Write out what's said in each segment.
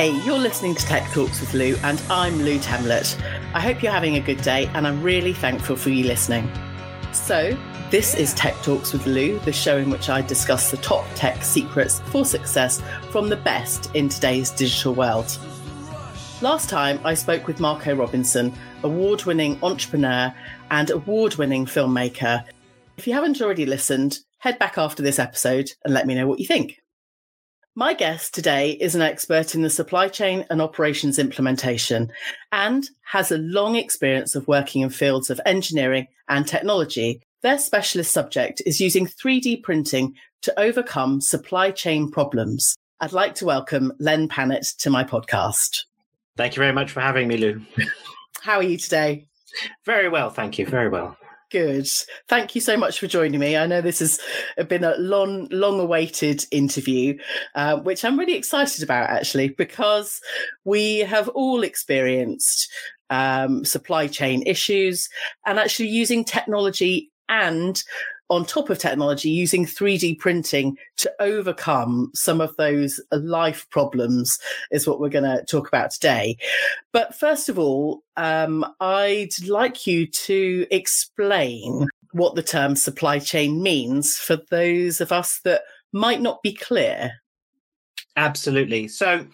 Hey, you're listening to Tech Talks with Lou, and I'm Lou Temlett. I hope you're having a good day, and I'm really thankful for you listening. So, this is Tech Talks with Lou, the show in which I discuss the top tech secrets for success from the best in today's digital world. Last time, I spoke with Marco Robinson, award winning entrepreneur and award winning filmmaker. If you haven't already listened, head back after this episode and let me know what you think. My guest today is an expert in the supply chain and operations implementation and has a long experience of working in fields of engineering and technology. Their specialist subject is using 3D printing to overcome supply chain problems. I'd like to welcome Len Pannett to my podcast. Thank you very much for having me, Lou. How are you today? Very well, thank you. Very well. Good. Thank you so much for joining me. I know this has been a long, long awaited interview, uh, which I'm really excited about actually, because we have all experienced um, supply chain issues and actually using technology and on top of technology, using 3D printing to overcome some of those life problems is what we're going to talk about today. But first of all, um, I'd like you to explain what the term supply chain means for those of us that might not be clear. Absolutely. So,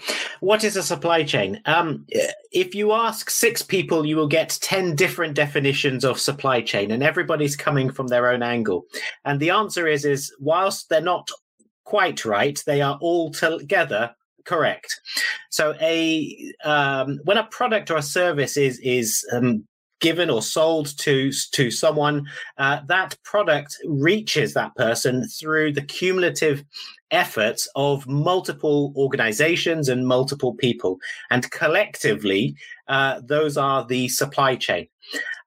what is a supply chain? Um, if you ask six people, you will get 10 different definitions of supply chain, and everybody's coming from their own angle. And the answer is, is whilst they're not quite right, they are all together correct. So, a um, when a product or a service is is um, given or sold to to someone, uh, that product reaches that person through the cumulative efforts of multiple organizations and multiple people, and collectively, uh, those are the supply chain.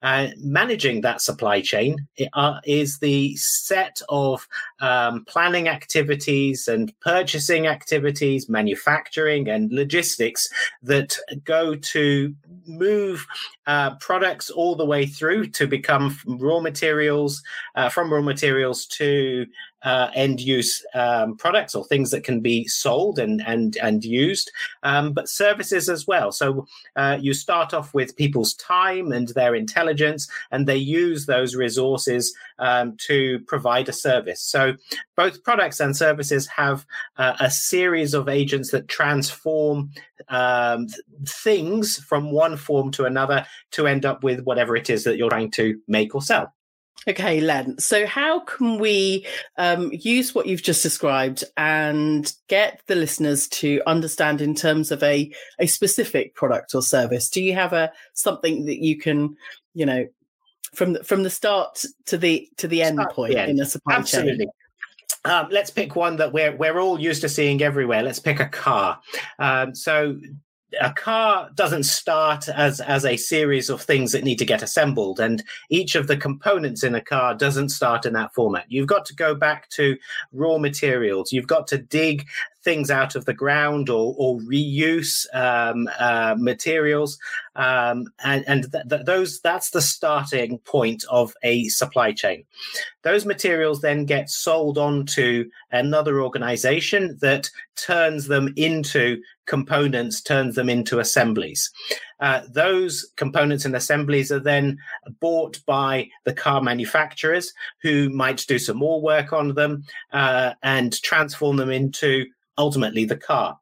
Uh, managing that supply chain uh, is the set of um, planning activities and purchasing activities, manufacturing and logistics that go to move uh, products all the way through to become raw materials, uh, from raw materials to uh, end use um, products or things that can be sold and and and used, um, but services as well. So uh, you start off with people's time and their intelligence, and they use those resources um, to provide a service. So both products and services have uh, a series of agents that transform um, things from one form to another to end up with whatever it is that you're trying to make or sell. Okay, Len. So, how can we um, use what you've just described and get the listeners to understand in terms of a a specific product or service? Do you have a something that you can, you know, from the, from the start to the to the end start point in a supply Absolutely. chain? Um, let's pick one that we're we're all used to seeing everywhere. Let's pick a car. Um, so a car doesn't start as as a series of things that need to get assembled and each of the components in a car doesn't start in that format. You've got to go back to raw materials. You've got to dig things out of the ground or, or reuse um, uh, materials. Um, and, and th- th- those that's the starting point of a supply chain. Those materials then get sold on to another organization that turns them into components turns them into assemblies uh, those components and assemblies are then bought by the car manufacturers who might do some more work on them uh, and transform them into ultimately the car.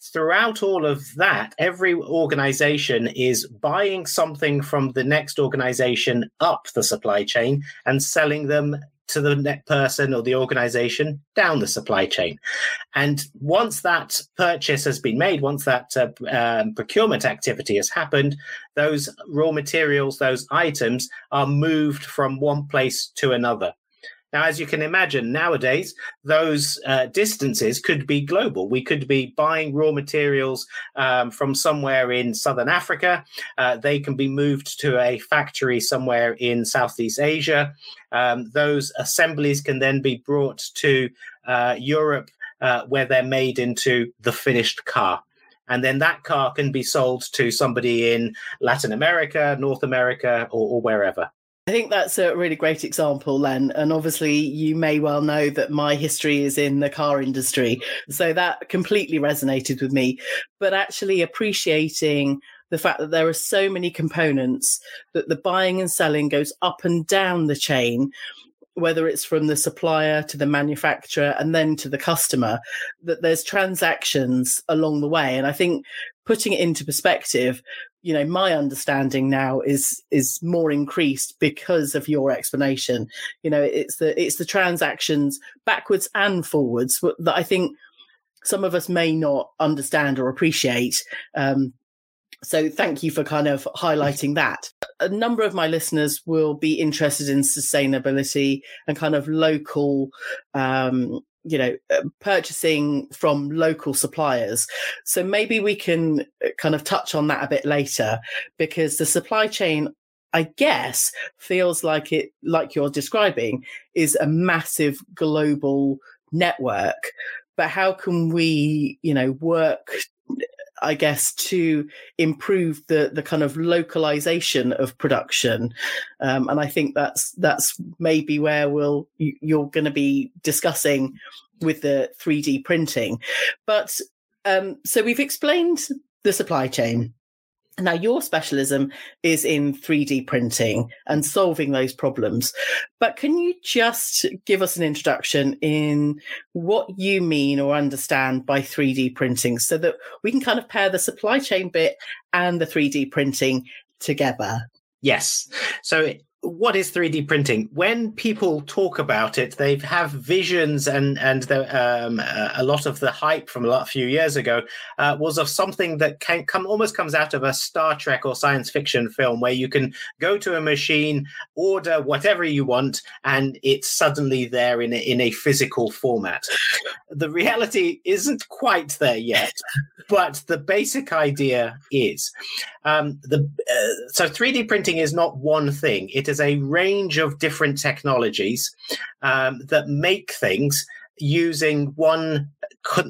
Throughout all of that, every organization is buying something from the next organization up the supply chain and selling them to the next person or the organization down the supply chain. And once that purchase has been made, once that uh, um, procurement activity has happened, those raw materials, those items are moved from one place to another. Now, as you can imagine, nowadays, those uh, distances could be global. We could be buying raw materials um, from somewhere in Southern Africa. Uh, they can be moved to a factory somewhere in Southeast Asia. Um, those assemblies can then be brought to uh, Europe, uh, where they're made into the finished car and then that car can be sold to somebody in Latin America, North America, or, or, wherever. I think that's a really great example, Len. And obviously, you may well know that my history is in the car industry. So that completely resonated with me. But actually, appreciating the fact that there are so many components that the buying and selling goes up and down the chain whether it's from the supplier to the manufacturer and then to the customer, that there's transactions along the way. And I think putting it into perspective, you know, my understanding now is is more increased because of your explanation. You know, it's the it's the transactions backwards and forwards that I think some of us may not understand or appreciate. Um, so thank you for kind of highlighting that. A number of my listeners will be interested in sustainability and kind of local, um, you know, uh, purchasing from local suppliers. So maybe we can uh, kind of touch on that a bit later because the supply chain I guess feels like it, like you're describing, is a massive global network. But how can we, you know, work I guess, to improve the the kind of localization of production, um, and I think that's that's maybe where we'll you're going to be discussing with the 3D printing. But um, so we've explained the supply chain. Now, your specialism is in 3D printing and solving those problems. But can you just give us an introduction in what you mean or understand by 3D printing so that we can kind of pair the supply chain bit and the 3D printing together? Yes. So what is 3D printing? When people talk about it, they have visions, and and the, um, a lot of the hype from a lot, few years ago uh, was of something that can come almost comes out of a Star Trek or science fiction film, where you can go to a machine, order whatever you want, and it's suddenly there in a, in a physical format. The reality isn't quite there yet, but the basic idea is. Um, the uh, so 3D printing is not one thing; it is a range of different technologies um, that make things using one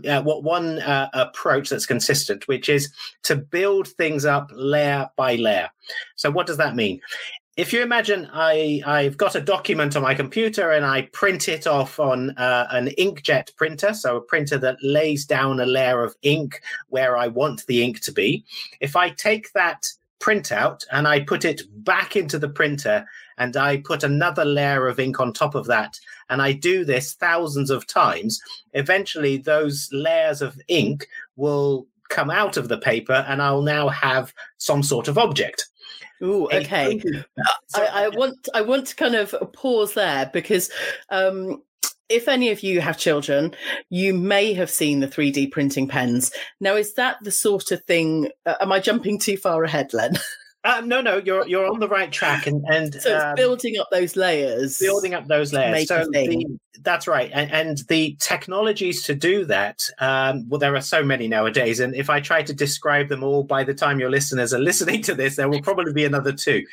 uh, what one uh, approach that's consistent, which is to build things up layer by layer. So, what does that mean? if you imagine I, I've got a document on my computer and I print it off on uh, an inkjet printer, so a printer that lays down a layer of ink where I want the ink to be. If I take that printout and I put it back into the printer and I put another layer of ink on top of that, and I do this thousands of times, eventually those layers of ink will come out of the paper and I'll now have some sort of object. Ooh, okay. I, I, want I want to kind of pause there because um, if any of you have children, you may have seen the 3D printing pens. Now, is that the sort of thing? Uh, am I jumping too far ahead, Len? Uh, no, no, you're you're on the right track, and and so it's um, building up those layers, building up those layers. So the, that's right, and, and, the technologies to do that. Um, well, there are so many nowadays, and if I try to describe them all, by the time your listeners are listening to this, there will probably be another two.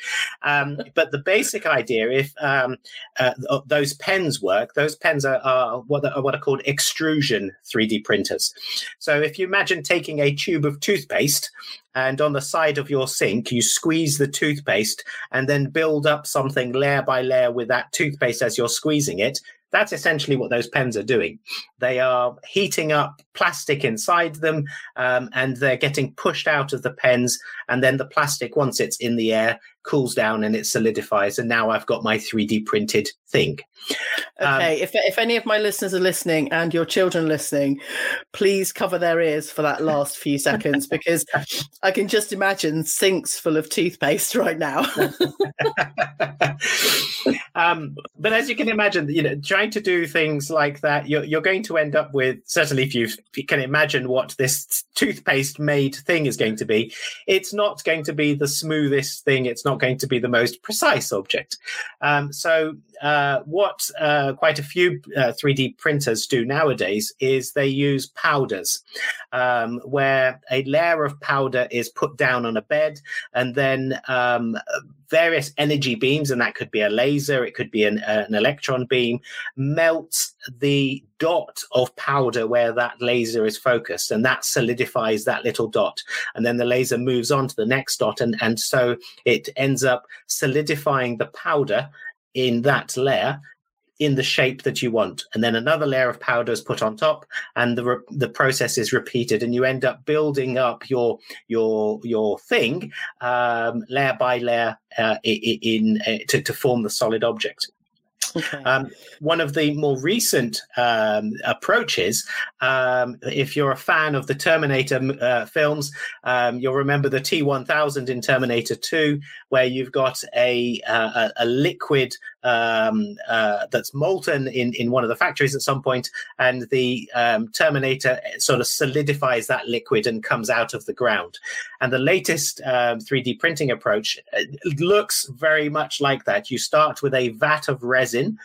Um, but the basic idea, if um, uh, those pens work, those pens are, are what are what are called extrusion 3D printers. So if you imagine taking a tube of toothpaste and on the side of your sink, you squeeze the toothpaste and then build up something layer by layer with that toothpaste as you're squeezing it. That's essentially what those pens are doing. They are heating up plastic inside them um, and they're getting pushed out of the pens. And then the plastic, once it's in the air, cools down and it solidifies. And now I've got my 3D printed thing. Um, okay. Um, if, if any of my listeners are listening and your children listening, please cover their ears for that last few seconds because I can just imagine sinks full of toothpaste right now. um, but as you can imagine, you know, trying to do things like that, you're, you're going to end up with certainly if you can imagine what this toothpaste made thing is going to be, it's not going to be the smoothest thing. It's not not going to be the most precise object. Um, so, uh, what uh, quite a few uh, 3D printers do nowadays is they use powders, um, where a layer of powder is put down on a bed, and then um, various energy beams, and that could be a laser, it could be an, uh, an electron beam, melts the dot of powder where that laser is focused, and that solidifies that little dot. And then the laser moves on to the next dot, and, and so it ends up solidifying the powder in that layer in the shape that you want and then another layer of powder is put on top and the re- the process is repeated and you end up building up your your your thing um, layer by layer uh, in, in uh, to, to form the solid object Okay. Um, one of the more recent um, approaches, um, if you're a fan of the Terminator uh, films, um, you'll remember the T1000 in Terminator 2, where you've got a, uh, a, a liquid um, uh, that's molten in, in one of the factories at some point, and the um, Terminator sort of solidifies that liquid and comes out of the ground. And the latest um, 3D printing approach looks very much like that. You start with a vat of resin,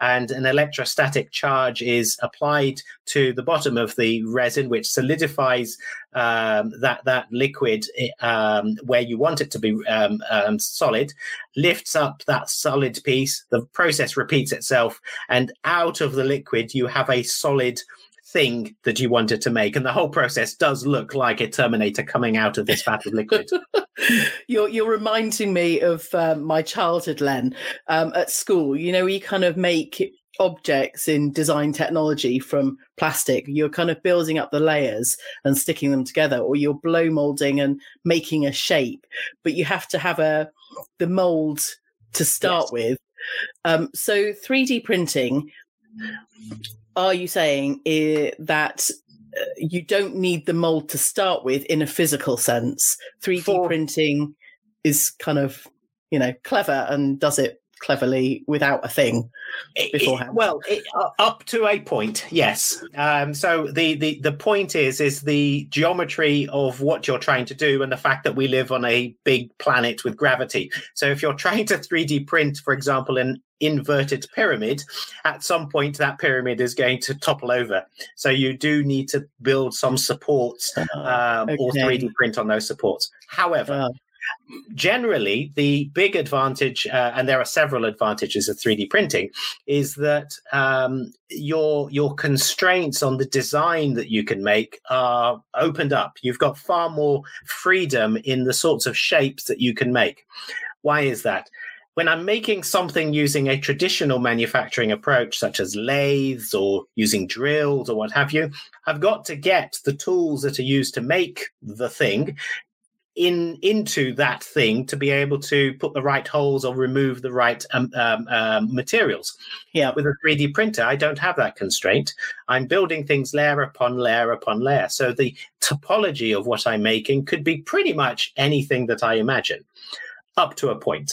and an electrostatic charge is applied to the bottom of the resin, which solidifies um, that that liquid um, where you want it to be um, um, solid, lifts up that solid piece. The process repeats itself, and out of the liquid you have a solid thing that you wanted to make. And the whole process does look like a Terminator coming out of this vat of liquid. you're you're reminding me of um, my childhood, Len, um, at school. You know, you kind of make objects in design technology from plastic. You're kind of building up the layers and sticking them together, or you're blow molding and making a shape. But you have to have a the mold to start yes. with. Um, so 3D printing, are you saying that uh, you don't need the mold to start with in a physical sense? 3D For- printing is kind of you know clever and does it cleverly without a thing beforehand? It, well, it, uh, up to a point, yes. Um, so the, the the point is is the geometry of what you're trying to do, and the fact that we live on a big planet with gravity. So if you're trying to 3D print, for example, an inverted pyramid, at some point that pyramid is going to topple over. So you do need to build some supports uh, okay. or 3D print on those supports. However, generally the big advantage uh, and there are several advantages of 3d printing is that um, your your constraints on the design that you can make are opened up. You've got far more freedom in the sorts of shapes that you can make. Why is that? When I'm making something using a traditional manufacturing approach, such as lathes or using drills or what have you, I've got to get the tools that are used to make the thing in into that thing to be able to put the right holes or remove the right um, um, um, materials. Yeah, with a 3D printer, I don't have that constraint. I'm building things layer upon layer upon layer. So the topology of what I'm making could be pretty much anything that I imagine up to a point.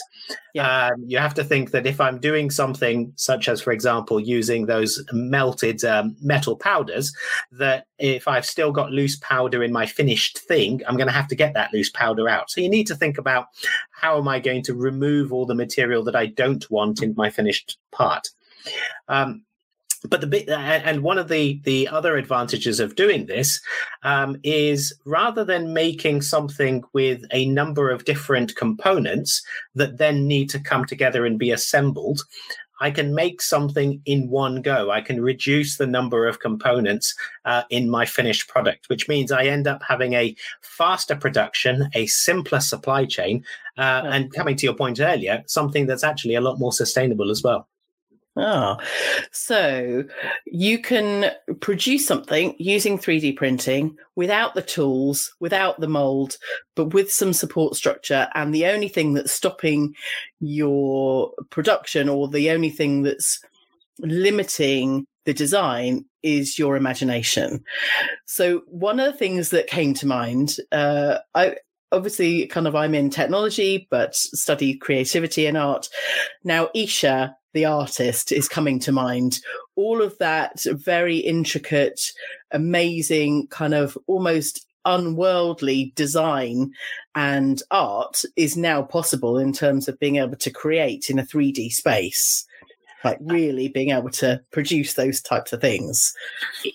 Yeah. Um, you have to think that if I'm doing something such as, for example, using those melted um, metal powders, that if I've still got loose powder in my finished thing, I'm going to have to get that loose powder out. So you need to think about how am I going to remove all the material that I don't want in my finished part. Um, but the bit and one of the the other advantages of doing this um, is rather than making something with a number of different components that then need to come together and be assembled I can make something in one go. I can reduce the number of components uh, in my finished product, which means I end up having a faster production, a simpler supply chain, uh, and coming to your point earlier, something that's actually a lot more sustainable as well. Ah, so you can produce something using 3D printing without the tools, without the mold, but with some support structure. And the only thing that's stopping your production or the only thing that's limiting the design is your imagination. So, one of the things that came to mind, uh, I, obviously kind of I'm in technology, but study creativity and art. Now, Escher the artist is coming to mind. All of that very intricate, amazing, kind of almost unworldly design and art is now possible in terms of being able to create in a 3D space. Like uh, really being able to produce those types of things.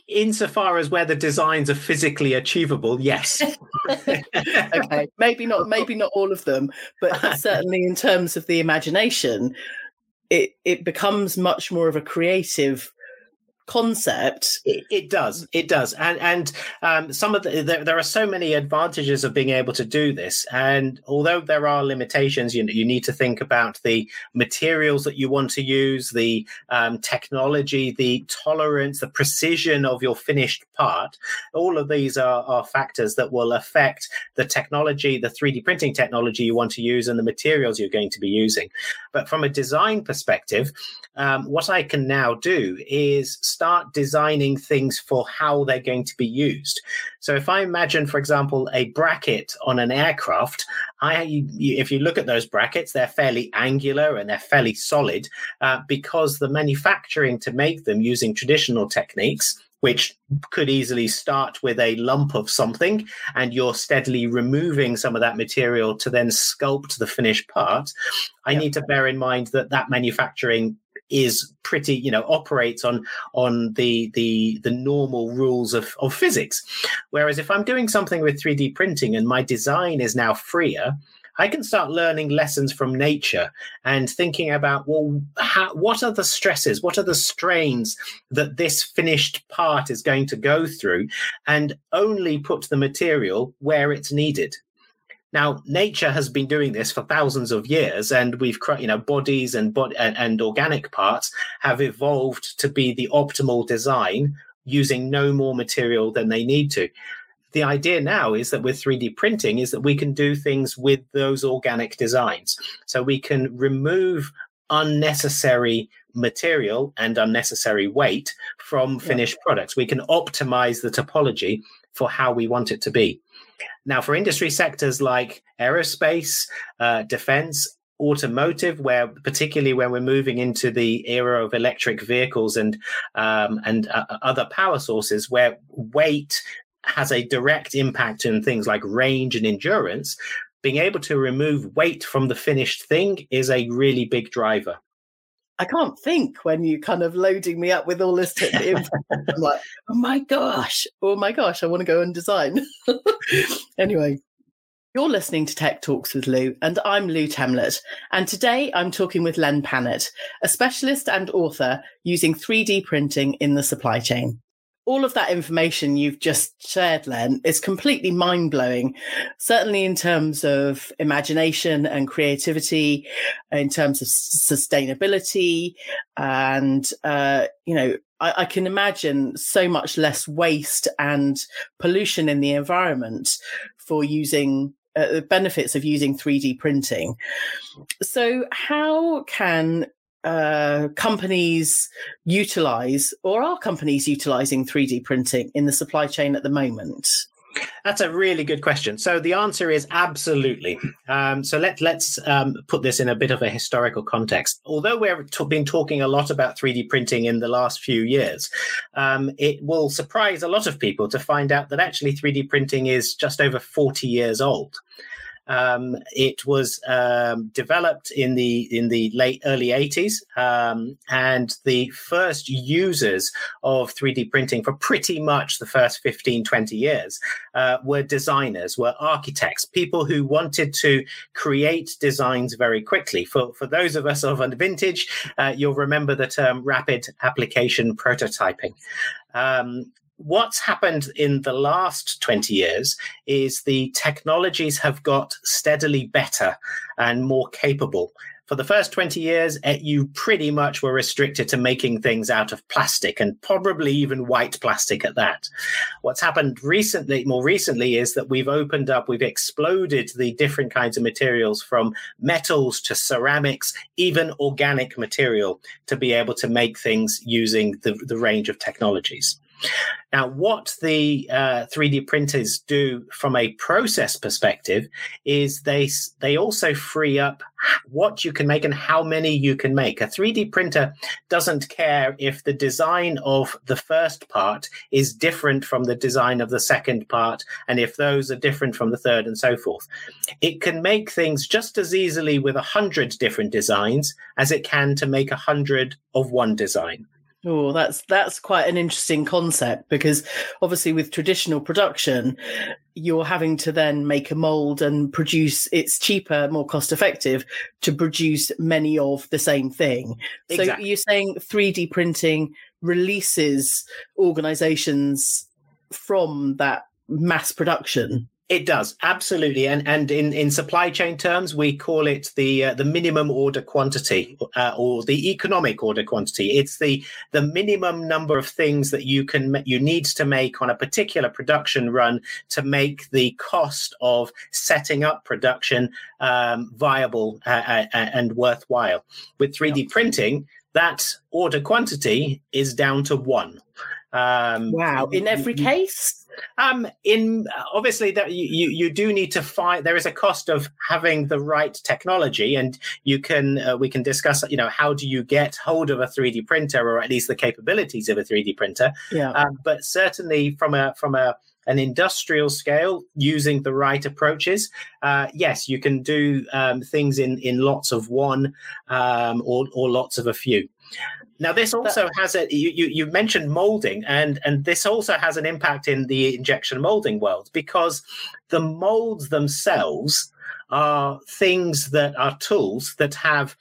Insofar as where the designs are physically achievable yes. Okay maybe not maybe not all of them but certainly in terms of the imagination it it becomes much more of a creative concept. It, it, does, it does, and and um, some of the there, there, are so many advantages of being able to do this. And although there are limitations, you you need to think about the materials that you want to use, the um, technology, the tolerance, the precision of your finished part. All of these are, are factors that will affect the technology, the 3D printing technology you want to use, and the materials you're going to be using. But from a design perspective, um, what I can now do is start designing things for how they're going to be used. So if I imagine, for example, a bracket on an aircraft, I, if you look at those brackets, they're fairly angular and they're fairly solid uh, because the manufacturing to make them using traditional techniques which could easily start with a lump of something and you're steadily removing some of that material to then sculpt the finished part i yep. need to bear in mind that that manufacturing is pretty you know operates on on the the the normal rules of of physics whereas if i'm doing something with 3d printing and my design is now freer I can start learning lessons from nature and thinking about, well, how, what are the stresses? What are the strains that this finished part is going to go through? And only put the material where it's needed. Now, nature has been doing this for thousands of years, and we've, you know, bodies and, bod- and, and organic parts have evolved to be the optimal design using no more material than they need to. The idea now is that with 3D printing is that we can do things with those organic designs. So we can remove unnecessary material and unnecessary weight from finished yeah. products. We can optimize the topology for how we want it to be. Now, for industry sectors like aerospace, uh, defense, automotive, where particularly when we're moving into the era of electric vehicles and um, and uh, other power sources, where weight has a direct impact in things like range and endurance, being able to remove weight from the finished thing is a really big driver. I can't think when you kind of loading me up with all this info. I'm like, oh my gosh, oh my gosh, I want to go and design. anyway, you're listening to Tech Talks with Lou, and I'm Lou Temlett. And today I'm talking with Len Pannett, a specialist and author using 3D printing in the supply chain all of that information you've just shared, Len, is completely mind blowing. Certainly in terms of imagination and creativity, in terms of sustainability, and uh, you know, I, I, can imagine so much less waste and pollution in the environment for using. Uh, the benefits of using 3D printing. So, how can uh, companies utilize, or are companies utilizing 3D printing in the supply chain at the moment? That's a really good question. So the answer is absolutely. Um, so let let's um, put this in a bit of a historical context. Although we've t- been talking a lot about 3D printing in the last few years, um, it will surprise a lot of people to find out that actually 3D printing is just over 40 years old. Um, it was um, developed in the in the late early 80s, um, and the first users of 3D printing for pretty much the first 15, 20 years uh, were designers, were architects, people who wanted to create designs very quickly. For for those of us of a vintage, uh, you'll remember the term rapid application prototyping. Um, what's happened in the last 20 years is the technologies have got steadily better and more capable. For the first 20 years, eh, you pretty much were restricted to making things out of plastic and probably even white plastic at that. What's happened recently, more recently, is that we've opened up, we've exploded the different kinds of materials from metals to ceramics, even organic material to be able to make things using the, the range of technologies. Now, what the uh, 3D printers do from a process perspective is they they also free up what you can make and how many you can make. A 3D printer doesn't care if the design of the first part is different from the design of the second part, and if those are different from the third, and so forth. It can make things just as easily with a hundred different designs as it can to make a hundred of one design. Oh, that's that's quite an interesting concept because obviously with traditional production, you're having to then make a mold and produce. It's cheaper, more cost effective to produce many of the same thing. Exactly. So you're saying 3D printing releases organizations from that mass production it does absolutely, and and in, in supply chain terms, we call it the uh, the minimum order quantity uh, or the economic order quantity. It's the the minimum number of things that you can you need to make on a particular production run to make the cost of setting up production um, viable uh, uh and worthwhile. With 3D printing, that order quantity is down to one. Um, wow! In every case. Um, in obviously that you, you do need to find there is a cost of having the right technology, and you can uh, we can discuss you know how do you get hold of a 3D printer or at least the capabilities of a 3D printer. Yeah. Um, but certainly from a from a an industrial scale using the right approaches, uh, yes, you can do um, things in in lots of one um, or or lots of a few. Now, this also but, has a you, you, you mentioned molding, and and this also has an impact in the injection molding world because the molds themselves are things that are tools that have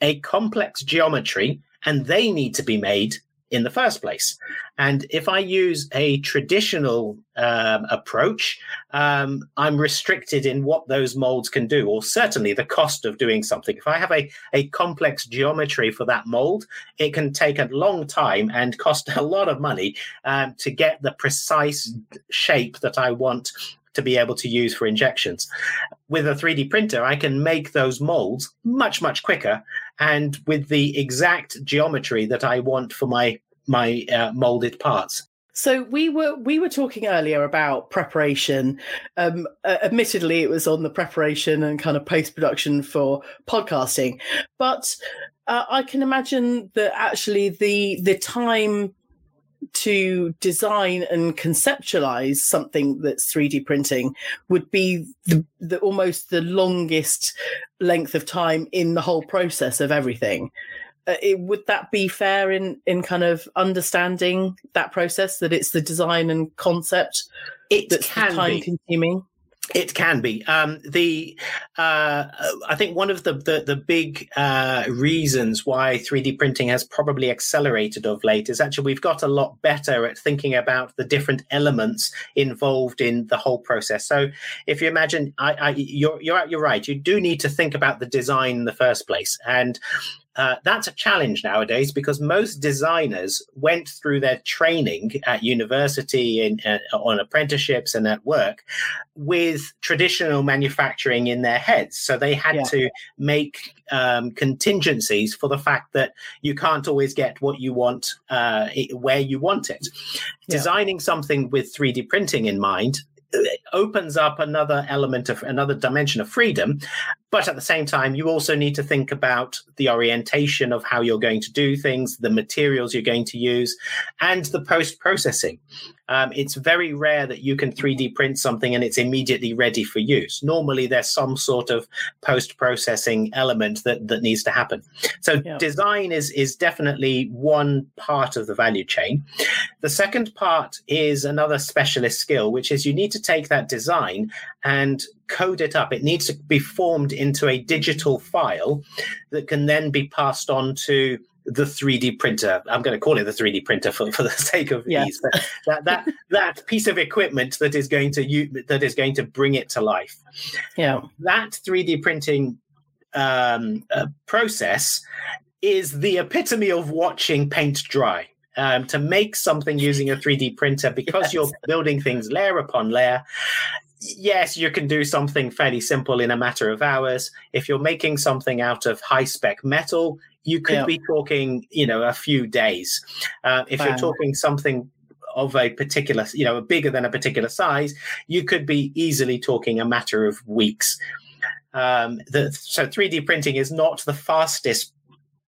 a complex geometry, and they need to be made in the first place. And if I use a traditional um, approach, um, I'm restricted in what those molds can do, or certainly the cost of doing something. If I have a, a complex geometry for that mold, it can take a long time and cost a lot of money um, to get the precise shape that I want to be able to use for injections. With a 3D printer, I can make those molds much, much quicker and with the exact geometry that I want for my my uh, molded parts. So we were we were talking earlier about preparation. Um, uh, admittedly, it was on the preparation and kind of post production for podcasting, but uh, I can imagine that actually the the time to design and conceptualize something that's 3D printing would be the, the, almost the longest length of time in the whole process of everything. Uh, it, would that be fair in in kind of understanding that process that it's the design and concept it that's can time consuming it can be. Um, the uh, I think one of the the, the big uh, reasons why 3D printing has probably accelerated of late is actually we've got a lot better at thinking about the different elements involved in the whole process. So if you imagine, I, I, you're you're you're right. You do need to think about the design in the first place, and uh, that's a challenge nowadays because most designers went through their training at university and uh, on apprenticeships and at work with traditional manufacturing in their heads. So they had yeah. to make um, contingencies for the fact that you can't always get what you want uh, where you want it. Yeah. Designing something with 3D printing in mind opens up another element of another dimension of freedom but at the same time you also need to think about the orientation of how you're going to do things the materials you're going to use and the post processing um, it's very rare that you can 3d print something and it's immediately ready for use. Normally there's some sort of post processing element that that needs to happen. So yeah. design is is definitely one part of the value chain. The second part is another specialist skill which is you need to take that design and code it up. It needs to be formed into a digital file that can then be passed on to the 3D printer. I'm going to call it the 3D printer for, for the sake of yes. ease. that that that piece of equipment that is going to you that is going to bring it to life. Yeah, that 3D printing um, uh, process is the epitome of watching paint dry. Um, to make something using a 3D printer because yes. you're building things layer upon layer yes, you can do something fairly simple in a matter of hours. If you're making something out of high spec metal, you could yeah. be talking, you know, a few days. Uh, if you're talking something of a particular, you know, bigger than a particular size, you could be easily talking a matter of weeks. Um, the, so 3D printing is not the fastest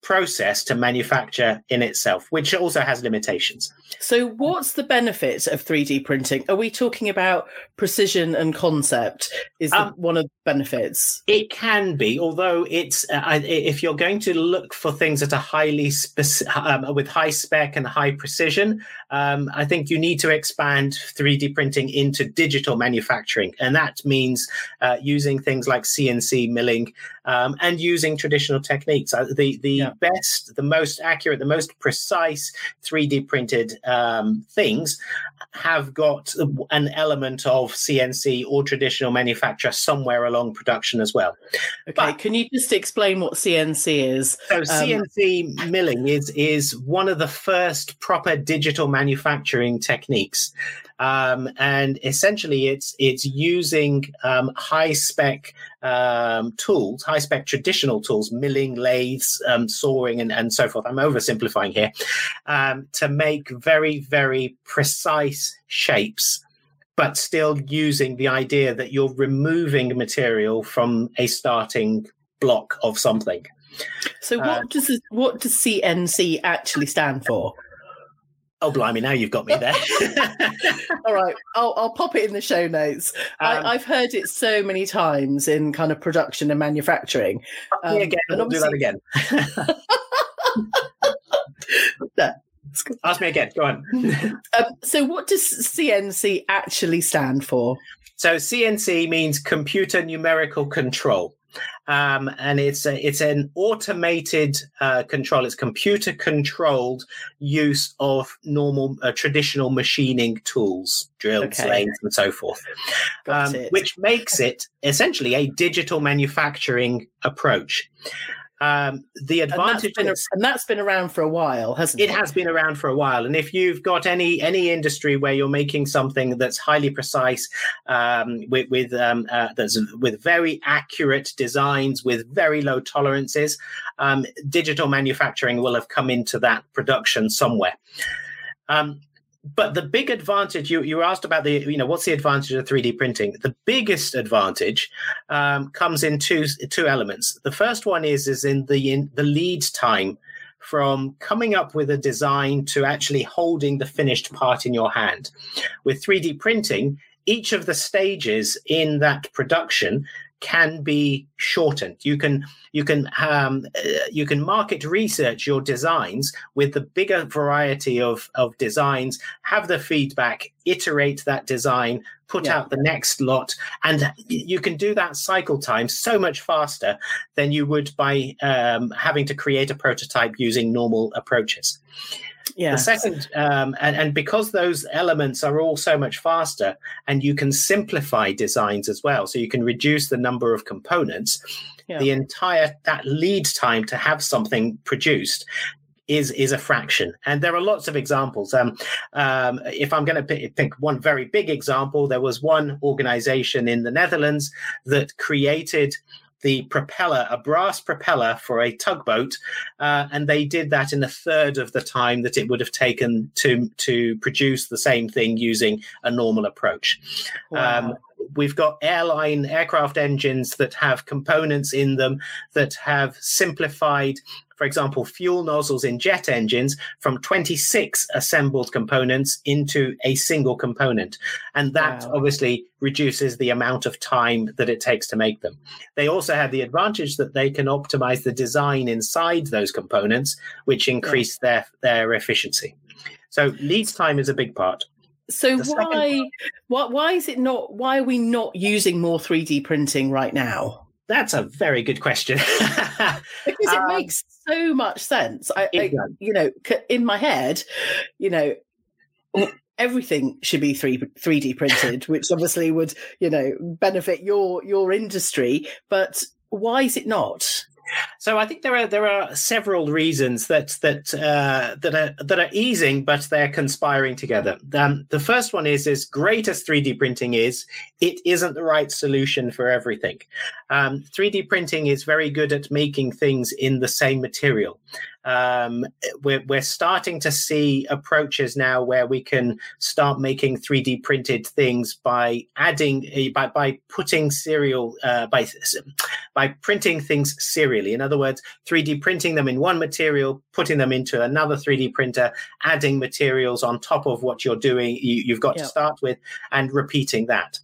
process to manufacture in itself, which also has limitations. So, what's the benefit of 3D printing? Are we talking about precision and concept? Is um, one of the benefits? It can be, although it's uh, if you're going to look for things that are highly specific, um, with high spec and high precision, um, I think you need to expand 3D printing into digital manufacturing, and that means uh, using things like CNC milling um, and using traditional techniques. Uh, the the yeah. Best, the most accurate, the most precise 3D printed um, things have got an element of CNC or traditional manufacture somewhere along production as well. Okay, but, can you just explain what CNC is? So um, CNC milling is is one of the first proper digital manufacturing techniques. Um, and essentially, it's it's using um, high spec um, tools, high spec traditional tools, milling, lathes, um, sawing, and, and so forth. I'm oversimplifying here um, to make very very precise shapes but still using the idea that you're removing material from a starting block of something. So, what uh, does what does CNC actually stand for? Oh, blimey! Now you've got me there. All right, I'll, I'll pop it in the show notes. Um, I, have heard it so many times in kind of production and manufacturing. Um, again, we'll do that again. Ask me again. Go on. um, so, what does CNC actually stand for? So, CNC means computer numerical control. Um, and it's a, it's an automated uh, control. It's computer controlled use of normal uh, traditional machining tools, drills, okay. lathes, and so forth, um, which makes it essentially a digital manufacturing approach. Um, the advantage and that's, been, and that's been around for a while, hasn't it? It has been around for a while, and if you've got any any industry where you're making something that's highly precise, um, with with um, uh, that's with very accurate designs, with very low tolerances, um, digital manufacturing will have come into that production somewhere. Um, but the big advantage you you asked about the you know what's the advantage of 3D printing? The biggest advantage um, comes in two two elements. The first one is is in the in the lead time from coming up with a design to actually holding the finished part in your hand. With 3D printing, each of the stages in that production can be shortened. You can you can um, uh, you can market research your designs with the bigger variety of of designs. Have the feedback, iterate that design, put yeah. out the next lot, and you can do that cycle time so much faster than you would by um, having to create a prototype using normal approaches. Yeah. The second, um, and, and because those elements are all so much faster, and you can simplify designs as well, so you can reduce the number of components. Yeah. The entire that lead time to have something produced is is a fraction, and there are lots of examples. Um, um, if I'm going to pick one very big example, there was one organization in the Netherlands that created the propeller, a brass propeller for a tugboat, uh, and they did that in a third of the time that it would have taken to to produce the same thing using a normal approach. Wow. Um, we've got airline aircraft engines that have components in them that have simplified for example, fuel nozzles in jet engines from 26 assembled components into a single component. And that wow. obviously reduces the amount of time that it takes to make them. They also have the advantage that they can optimize the design inside those components, which increase yeah. their, their efficiency. So lead time is a big part. So the why, second... why why is it not why are we not using more 3D printing right now? That's a very good question. because it um, makes so much sense. I, I, you know, in my head, you know, everything should be three three D printed, which obviously would you know benefit your your industry. But why is it not? So I think there are there are several reasons that that uh, that are that are easing, but they're conspiring together. Um, the first one is as great as 3D printing is, it isn't the right solution for everything. Um, 3D printing is very good at making things in the same material, um, we're, we're starting to see approaches now where we can start making 3D printed things by adding eh, by, by putting serial uh, by by printing things serially. In other words, 3D printing them in one material, putting them into another 3D printer, adding materials on top of what you're doing. You, have got to start with and repeating that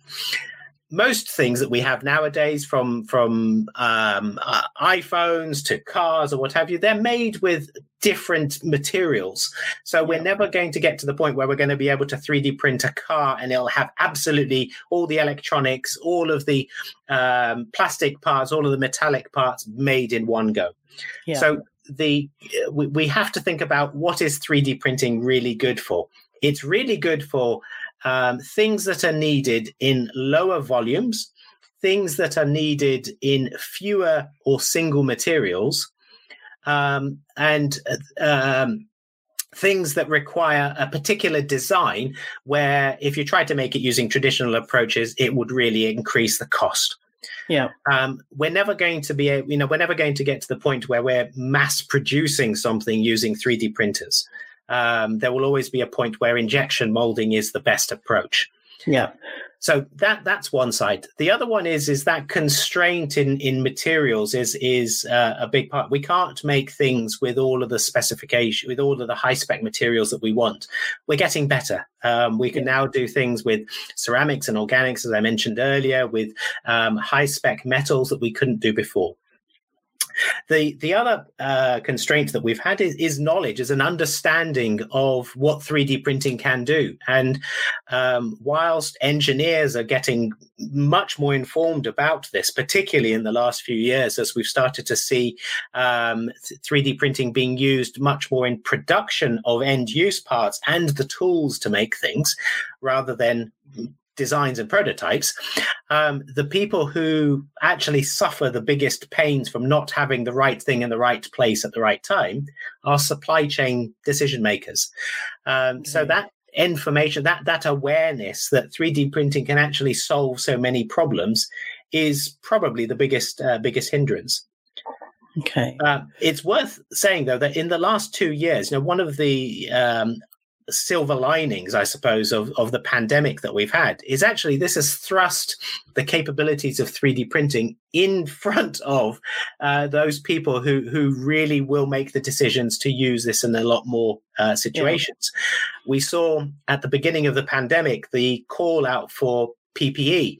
most things that we have nowadays, from from um, uh, iPhones to cars or what have you, they're made with different materials. So we're never going to get to the point where we're going to be able to 3D print a car and it'll have absolutely all the electronics, all of the um, plastic parts, all of the metallic parts made in one go. Yeah. So the we, we have to think about what is 3D printing really good for. It's really good for um, things that are needed in lower volumes, things that are needed in fewer or single materials, um, and um, things that require a particular design where if you try to make it using traditional approaches, it would really increase the cost. Yeah. Um, we're never going to be, you know, we're never going to get to the point where we're mass producing something using 3D printers um, there will always be a point where injection molding is the best approach. Yeah. So that that's one side. The other one is is that constraint in in materials is is uh, a big part. We can't make things with all of the specification with all of the high spec materials that we want. We're getting better. Um, we can yeah. now do things with ceramics and organics, as I mentioned earlier, with um, high spec metals that we couldn't do before. The the other uh, constraint that we've had is, is, knowledge, is an understanding of what 3D printing can do. And um, whilst engineers are getting much more informed about this, particularly in the last few years, as we've started to see um, 3D printing being used much more in production of end use parts and the tools to make things, rather than designs and prototypes, um, the people who actually suffer the biggest pains from not having the right thing in the right place at the right time are supply chain decision makers. Um, So mm. that information, that that awareness that 3D printing can actually solve so many problems, is probably the biggest uh, biggest hindrance. Okay. Uh, it's worth saying though that in the last two years, you know, one of the um, silver linings, I suppose, of, of the pandemic that we've had is actually this has thrust the capabilities of 3D printing in front of uh, those people who who really will make the decisions to use this in a lot more uh, situations. Yeah. We saw at the beginning of the pandemic the call out for PPE.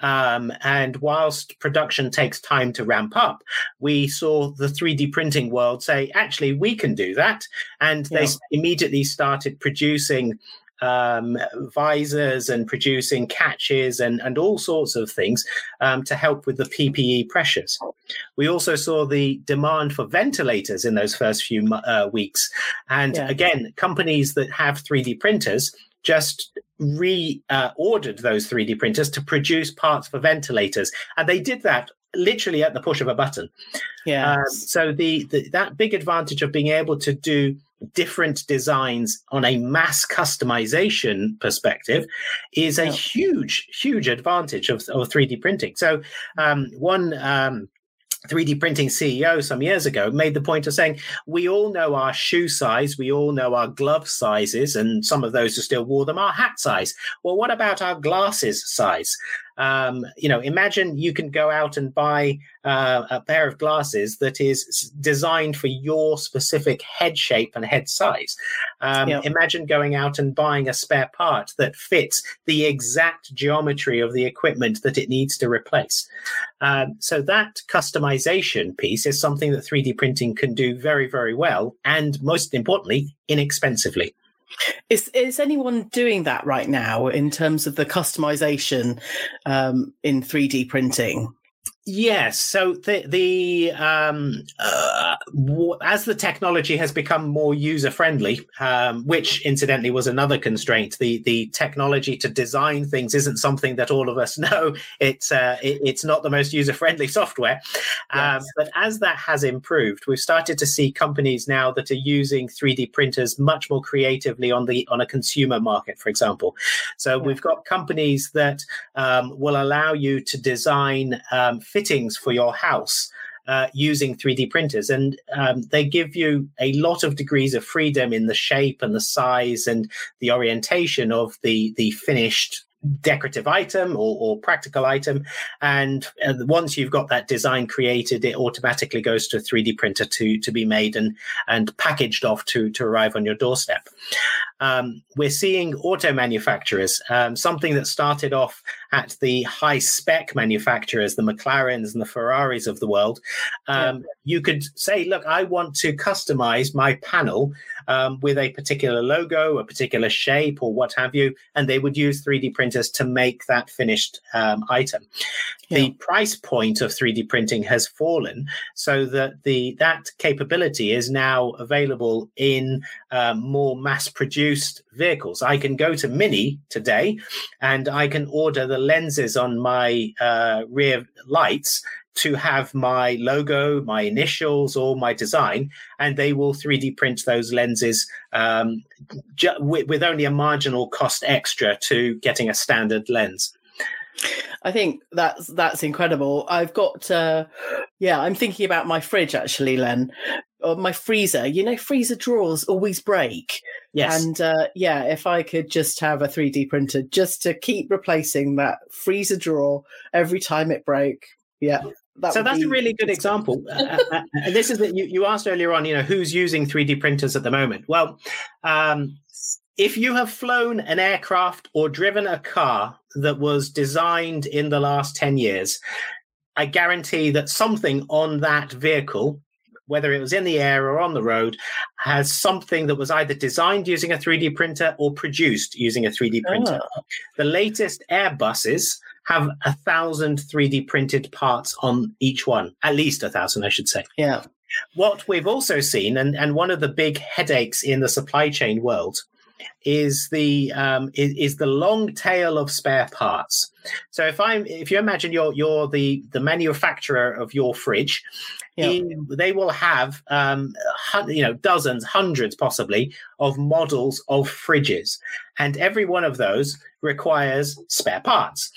Um, and whilst production takes time to ramp up, we saw the 3D printing world say, actually, we can do that. And yeah. they immediately started producing um, visors and producing catches and, and all sorts of things um, to help with the PPE pressures. We also saw the demand for ventilators in those first few uh, weeks. And yeah. again, companies that have 3D printers just re-ordered uh, those 3D printers to produce parts for ventilators, and they did that literally at the push of a button. Yeah. Um, so the, the that big advantage of being able to do different designs on a mass customization perspective is a huge, huge advantage of, of 3D printing. So um, one um, 3D printing CEO some years ago made the point of saying, we all know our shoe size, we all know our glove sizes, and some of those who still wore them are hat size. Well, what about our glasses size? Um, you know, imagine you can go out and buy uh, a pair of glasses that is designed for your specific head shape and head size. Um, yep. Imagine going out and buying a spare part that fits the exact geometry of the equipment that it needs to replace. Um, so that customization piece is something that 3D printing can do very, very well, and most importantly, inexpensively. Is is anyone doing that right now in terms of the customization um, in 3D printing? Yes. So the the um, uh, w- as the technology has become more user friendly, um, which incidentally was another constraint. The the technology to design things isn't something that all of us know. It's uh, it, it's not the most user friendly software. Um, yes. But as that has improved, we've started to see companies now that are using 3D printers much more creatively on the on a consumer market, for example. So yeah. we've got companies that um, will allow you to design um, fittings for your house uh, using 3D printers, and um, they give you a lot of degrees of freedom in the shape and the size and the orientation of the the finished decorative item or, or practical item. And uh, once you've got that design created, it automatically goes to a 3D printer to, to be made and, and packaged off to, to arrive on your doorstep. Um, we're seeing auto manufacturers, um, something that started off at the high spec manufacturers, the McLarens and the Ferraris of the world. Um, yeah. You could say, look, I want to customize my panel um, with a particular logo, a particular shape, or what have you, and they would use 3D printers to make that finished um, item. Yeah. The price point of 3D printing has fallen, so that the that capability is now available in um, more mass-produced vehicles. I can go to Mini today, and I can order the lenses on my uh, rear lights to have my logo, my initials, or my design, and they will 3D print those lenses um, ju- with, with only a marginal cost extra to getting a standard lens. I think that's that's incredible. I've got uh yeah, I'm thinking about my fridge actually, Len. Or my freezer. You know, freezer drawers always break. Yes. And uh yeah, if I could just have a 3D printer just to keep replacing that freezer drawer every time it broke. Yeah. That so that's be... a really good example. uh, uh, uh, and this is that you, you asked earlier on, you know, who's using 3D printers at the moment? Well, um, if you have flown an aircraft or driven a car that was designed in the last 10 years, I guarantee that something on that vehicle, whether it was in the air or on the road, has something that was either designed using a 3D printer or produced using a 3D printer. Oh. The latest Airbuses have a thousand 3D printed parts on each one, at least a thousand, I should say. Yeah. What we've also seen, and, and one of the big headaches in the supply chain world, is the um, is, is, the long tail of spare parts. So if I'm if you imagine you're you're the the manufacturer of your fridge, yeah. they will have um, you know dozens, hundreds possibly of models of fridges, and every one of those requires spare parts.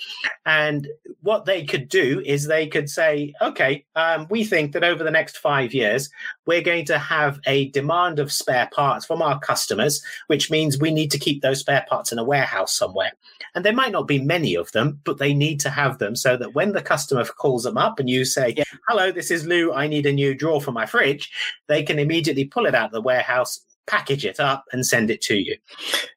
And what they could do is they could say, okay, um, we think that over the next five years, we're going to have a demand of spare parts from our customers, which means we need to keep those spare parts in a warehouse somewhere. And there might not be many of them, but they need to have them so that when the customer calls them up and you say, yeah. hello, this is Lou, I need a new drawer for my fridge, they can immediately pull it out of the warehouse, package it up and send it to you.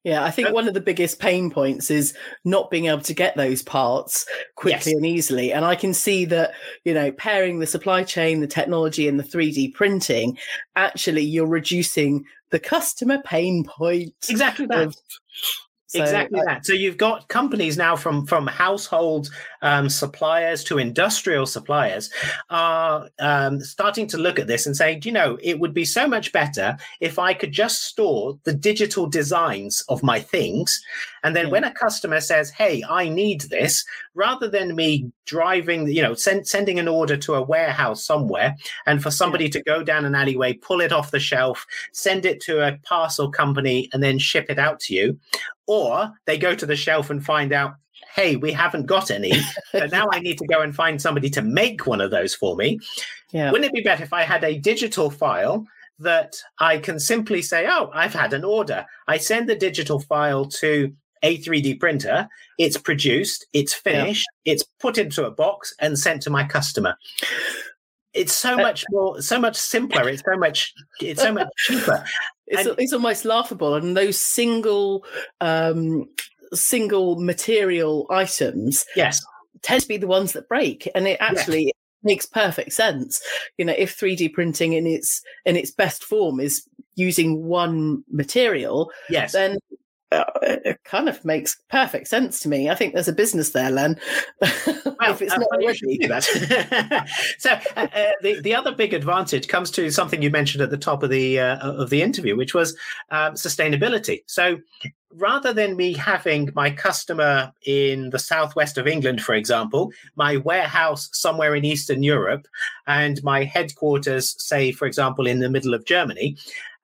Yeah, I think one of the biggest pain points is not being able to get those parts quickly yes. and easily. And I can see that, you know, pairing the supply chain, the technology, and the 3D printing, actually, you're reducing the customer pain point. Exactly that. Of, so, exactly uh, that. So you've got companies now from from household um, suppliers to industrial suppliers are um, starting to look at this and say, you know, it would be so much better if I could just store the digital designs of my things, and then yeah. when a customer says, "Hey, I need this," rather than me driving, you know, send, sending an order to a warehouse somewhere, and for somebody yeah. to go down an alleyway, pull it off the shelf, send it to a parcel company, and then ship it out to you or they go to the shelf and find out, hey, we haven't got any. so now I need to go and find somebody to make one of those for me. Yeah. Wouldn't it be better if I had a digital file that I can simply say, oh, I've had an order. I send the digital file to a 3D printer, it's produced, it's finished, yeah. it's put into a box and sent to my customer. It's so uh, much more, so much simpler. It's so much, it's so much cheaper. It's, and, it's almost laughable. And those single um, single material items, yes, tend to be the ones that break. And it actually yes. makes perfect sense. You know, if 3D printing in its in its best form is using one material, yes, then uh, it kind of makes perfect sense to me. I think there's a business there, Len. Well, if it's uh, not already. that. so uh, uh, the the other big advantage comes to something you mentioned at the top of the uh, of the interview, which was um, sustainability. So rather than me having my customer in the southwest of England, for example, my warehouse somewhere in Eastern Europe, and my headquarters, say, for example, in the middle of Germany,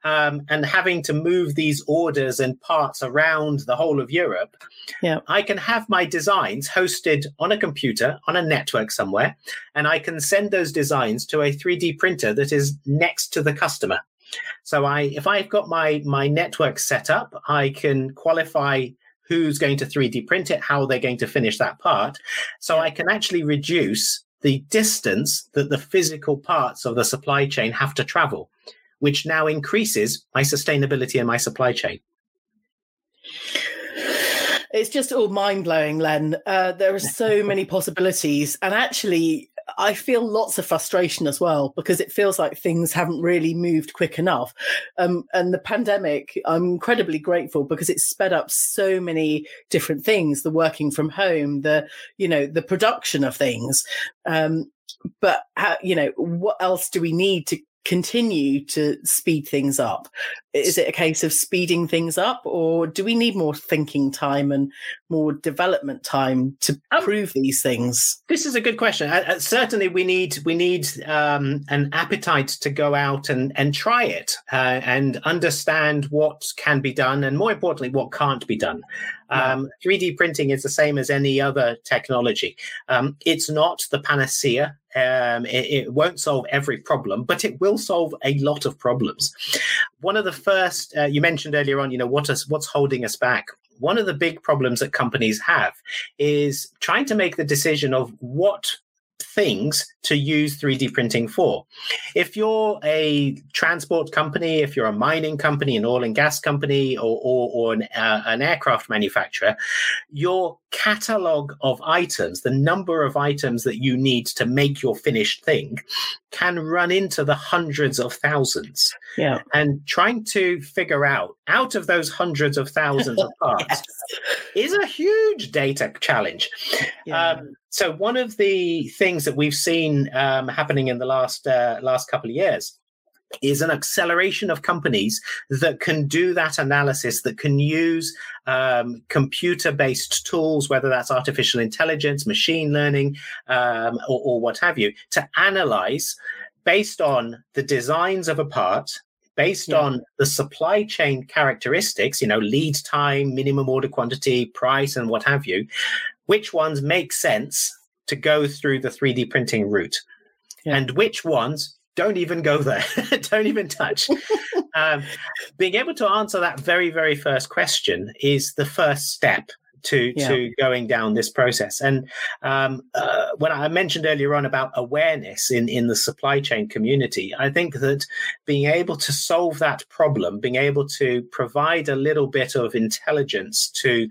um, and having to move these orders and parts around the whole of Europe, yeah. I can have my designs hosted on a computer on a network somewhere, and I can send those designs to a 3D printer that is next to the customer. So I, if I've got my my network set up, I can qualify who's going to 3D print it, how they're going to finish that part. So I can actually reduce the distance that the physical parts of the supply chain have to travel, which now increases my sustainability and my supply chain. It's just all mind blowing, Len. Uh, there are so many possibilities. And actually, I feel lots of frustration as well because it feels like things haven't really moved quick enough. Um, and the pandemic, I'm incredibly grateful because it sped up so many different things: the working from home, the you know, the production of things. Um, but how, you know, what else do we need to continue to speed things up? Is it a case of speeding things up, or do we need more thinking time and more development time to um, prove these things? This is a good question. Uh, uh, certainly, we need we need um, an appetite to go out and and try it uh, and understand what can be done, and more importantly, what can't be done. Um, 3D printing is the same as any other technology. Um, it's not the panacea. Um, it, it, won't solve every problem, but it will solve a lot of problems. One of the first uh, you mentioned earlier on, you know, what is what's holding us back? One of the big problems that companies have is trying to make the decision of what things to use 3D printing for. If you're a transport company, if you're a mining company, an oil and gas company, or, or, or an, uh, an aircraft manufacturer, your catalog of items, the number of items that you need to make your finished thing, can run into the hundreds of thousands. Yeah. And trying to figure out out of those hundreds of thousands of parts yes. is a huge data challenge. Yeah. Um, so one of the things that we've seen um, happening in the last uh, last couple of years is an acceleration of companies that can do that analysis, that can use um, computer based tools, whether that's artificial intelligence, machine learning, um, or, or what have you, to analyze based on the designs of a part based yeah. on the supply chain characteristics, you know, lead time, minimum order quantity, price, and what have you, which ones make sense to go through the 3D printing route, yeah. and which ones don't even go there, don't even touch. um, being able to answer that very, very first question is the first step to yeah. to going down this process. And um, uh, when I mentioned earlier on about awareness in in the supply chain community, I think that being able to solve that problem, being able to provide a little bit of intelligence to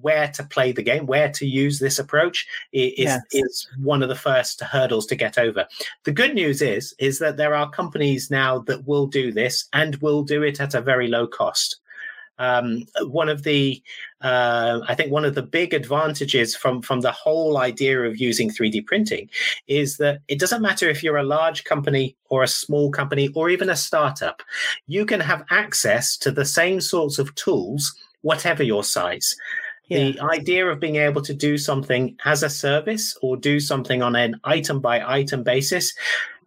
where to play the game, where to use this approach is, yes. is one of the first hurdles to get over. The good news is is that there are companies now that will do this and will do it at a very low cost. Um, one of the, uh, I think, one of the big advantages from from the whole idea of using 3D printing is that it doesn't matter if you're a large company or a small company or even a startup, you can have access to the same sorts of tools, whatever your size. Yeah. The idea of being able to do something as a service or do something on an item by item basis.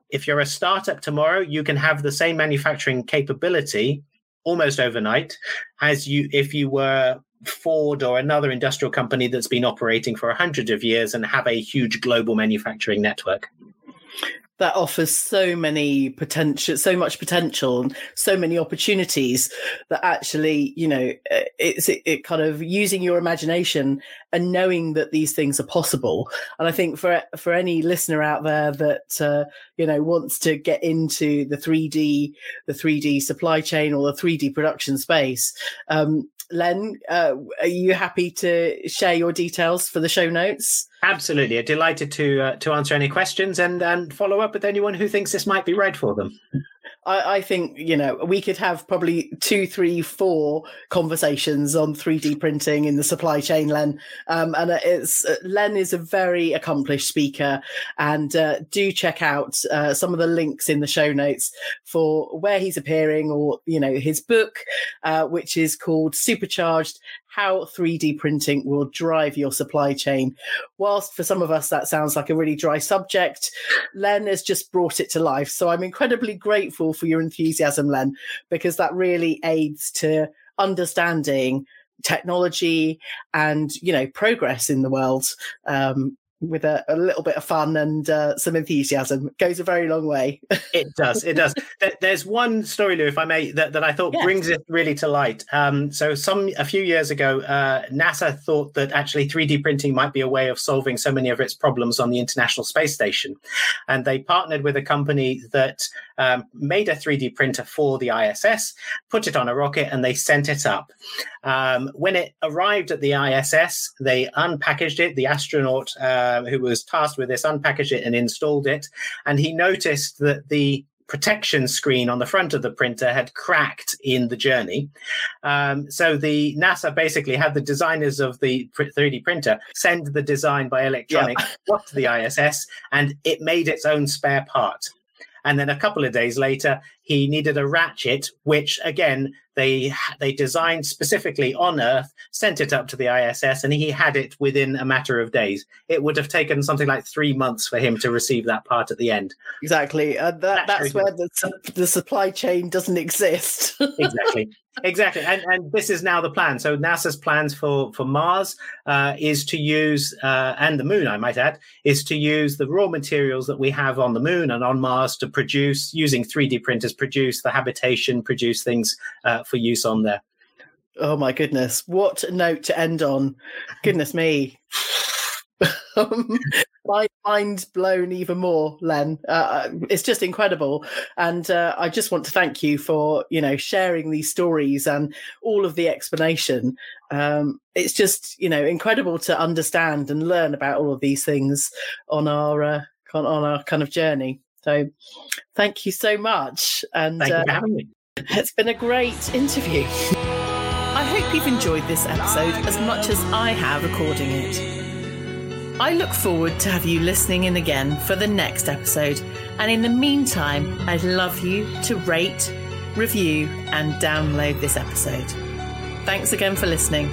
If you're a startup tomorrow, you can have the same manufacturing capability almost overnight as you if you were Ford or another industrial company that's been operating for a hundred of years and have a huge global manufacturing network that offers so many potential so much potential and so many opportunities that actually you know uh, it's it, it, kind of using your imagination and knowing that these things are possible. And i think for for any listener out there that uh, you know wants to get into the 3d the 3d supply chain or the 3d production space um, Len, uh, are you happy to share your details for the show notes? Absolutely, delighted to uh, to answer any questions and and follow up with anyone who thinks this might be right for them. I, I, think you know we could have probably two, three, four conversations on 3D printing in the supply chain. Len, um, and it's uh, Len is a very accomplished speaker, and uh, do check out uh, some of the links in the show notes for where he's appearing, or you know his book, uh, which is called Supercharged how 3D printing will drive your supply chain. Whilst for some of us that sounds like a really dry subject, Len has just brought it to life. So I'm incredibly grateful for your enthusiasm, Len, because that really aids to understanding technology and you know progress in the world um, with a, a, little bit of fun and uh, some enthusiasm goes a very long way. it does. It does. There's one story, Lou, if I may, that, that I thought yes. brings it really to light. Um, so, some a few years ago, uh, NASA thought that actually 3D printing might be a way of solving so many of its problems on the International Space Station, and they partnered with a company that um, made a 3D printer for the ISS, put it on a rocket, and they sent it up. Um, when it arrived at the ISS, they unpackaged it. The astronaut uh, who was tasked with this unpackaged it and installed it, and he noticed that the protection screen on the front of the printer had cracked in the journey. Um, so the NASA basically had the designers of the 3D printer send the design by electronics yeah. to the ISS, and it made its own spare part. And then a couple of days later, he needed a ratchet, which again they they designed specifically on Earth, sent it up to the ISS, and he had it within a matter of days. It would have taken something like three months for him to receive that part at the end. Exactly, uh, that, that's where the, the supply chain doesn't exist. exactly, exactly, and and this is now the plan. So NASA's plans for for Mars uh, is to use uh, and the Moon, I might add, is to use the raw materials that we have on the Moon and on Mars to produce using 3D printers produce the habitation, produce things uh, for use on there. Oh my goodness! What note to end on. Goodness me. my mind's blown even more, Len. Uh, uh, it's just incredible, and uh, I just want to thank you for you know sharing these stories and all of the explanation. Um, it's just you know incredible to understand and learn about all of these things on our uh, on our kind of journey. So thank you so much. And thank you for uh, having me. It's been a great interview. I hope you've enjoyed this episode as much as I have recording it. I look forward to have you listening in again for the next episode. And in the meantime, I'd love you to rate, review, and download this episode. Thanks again for listening.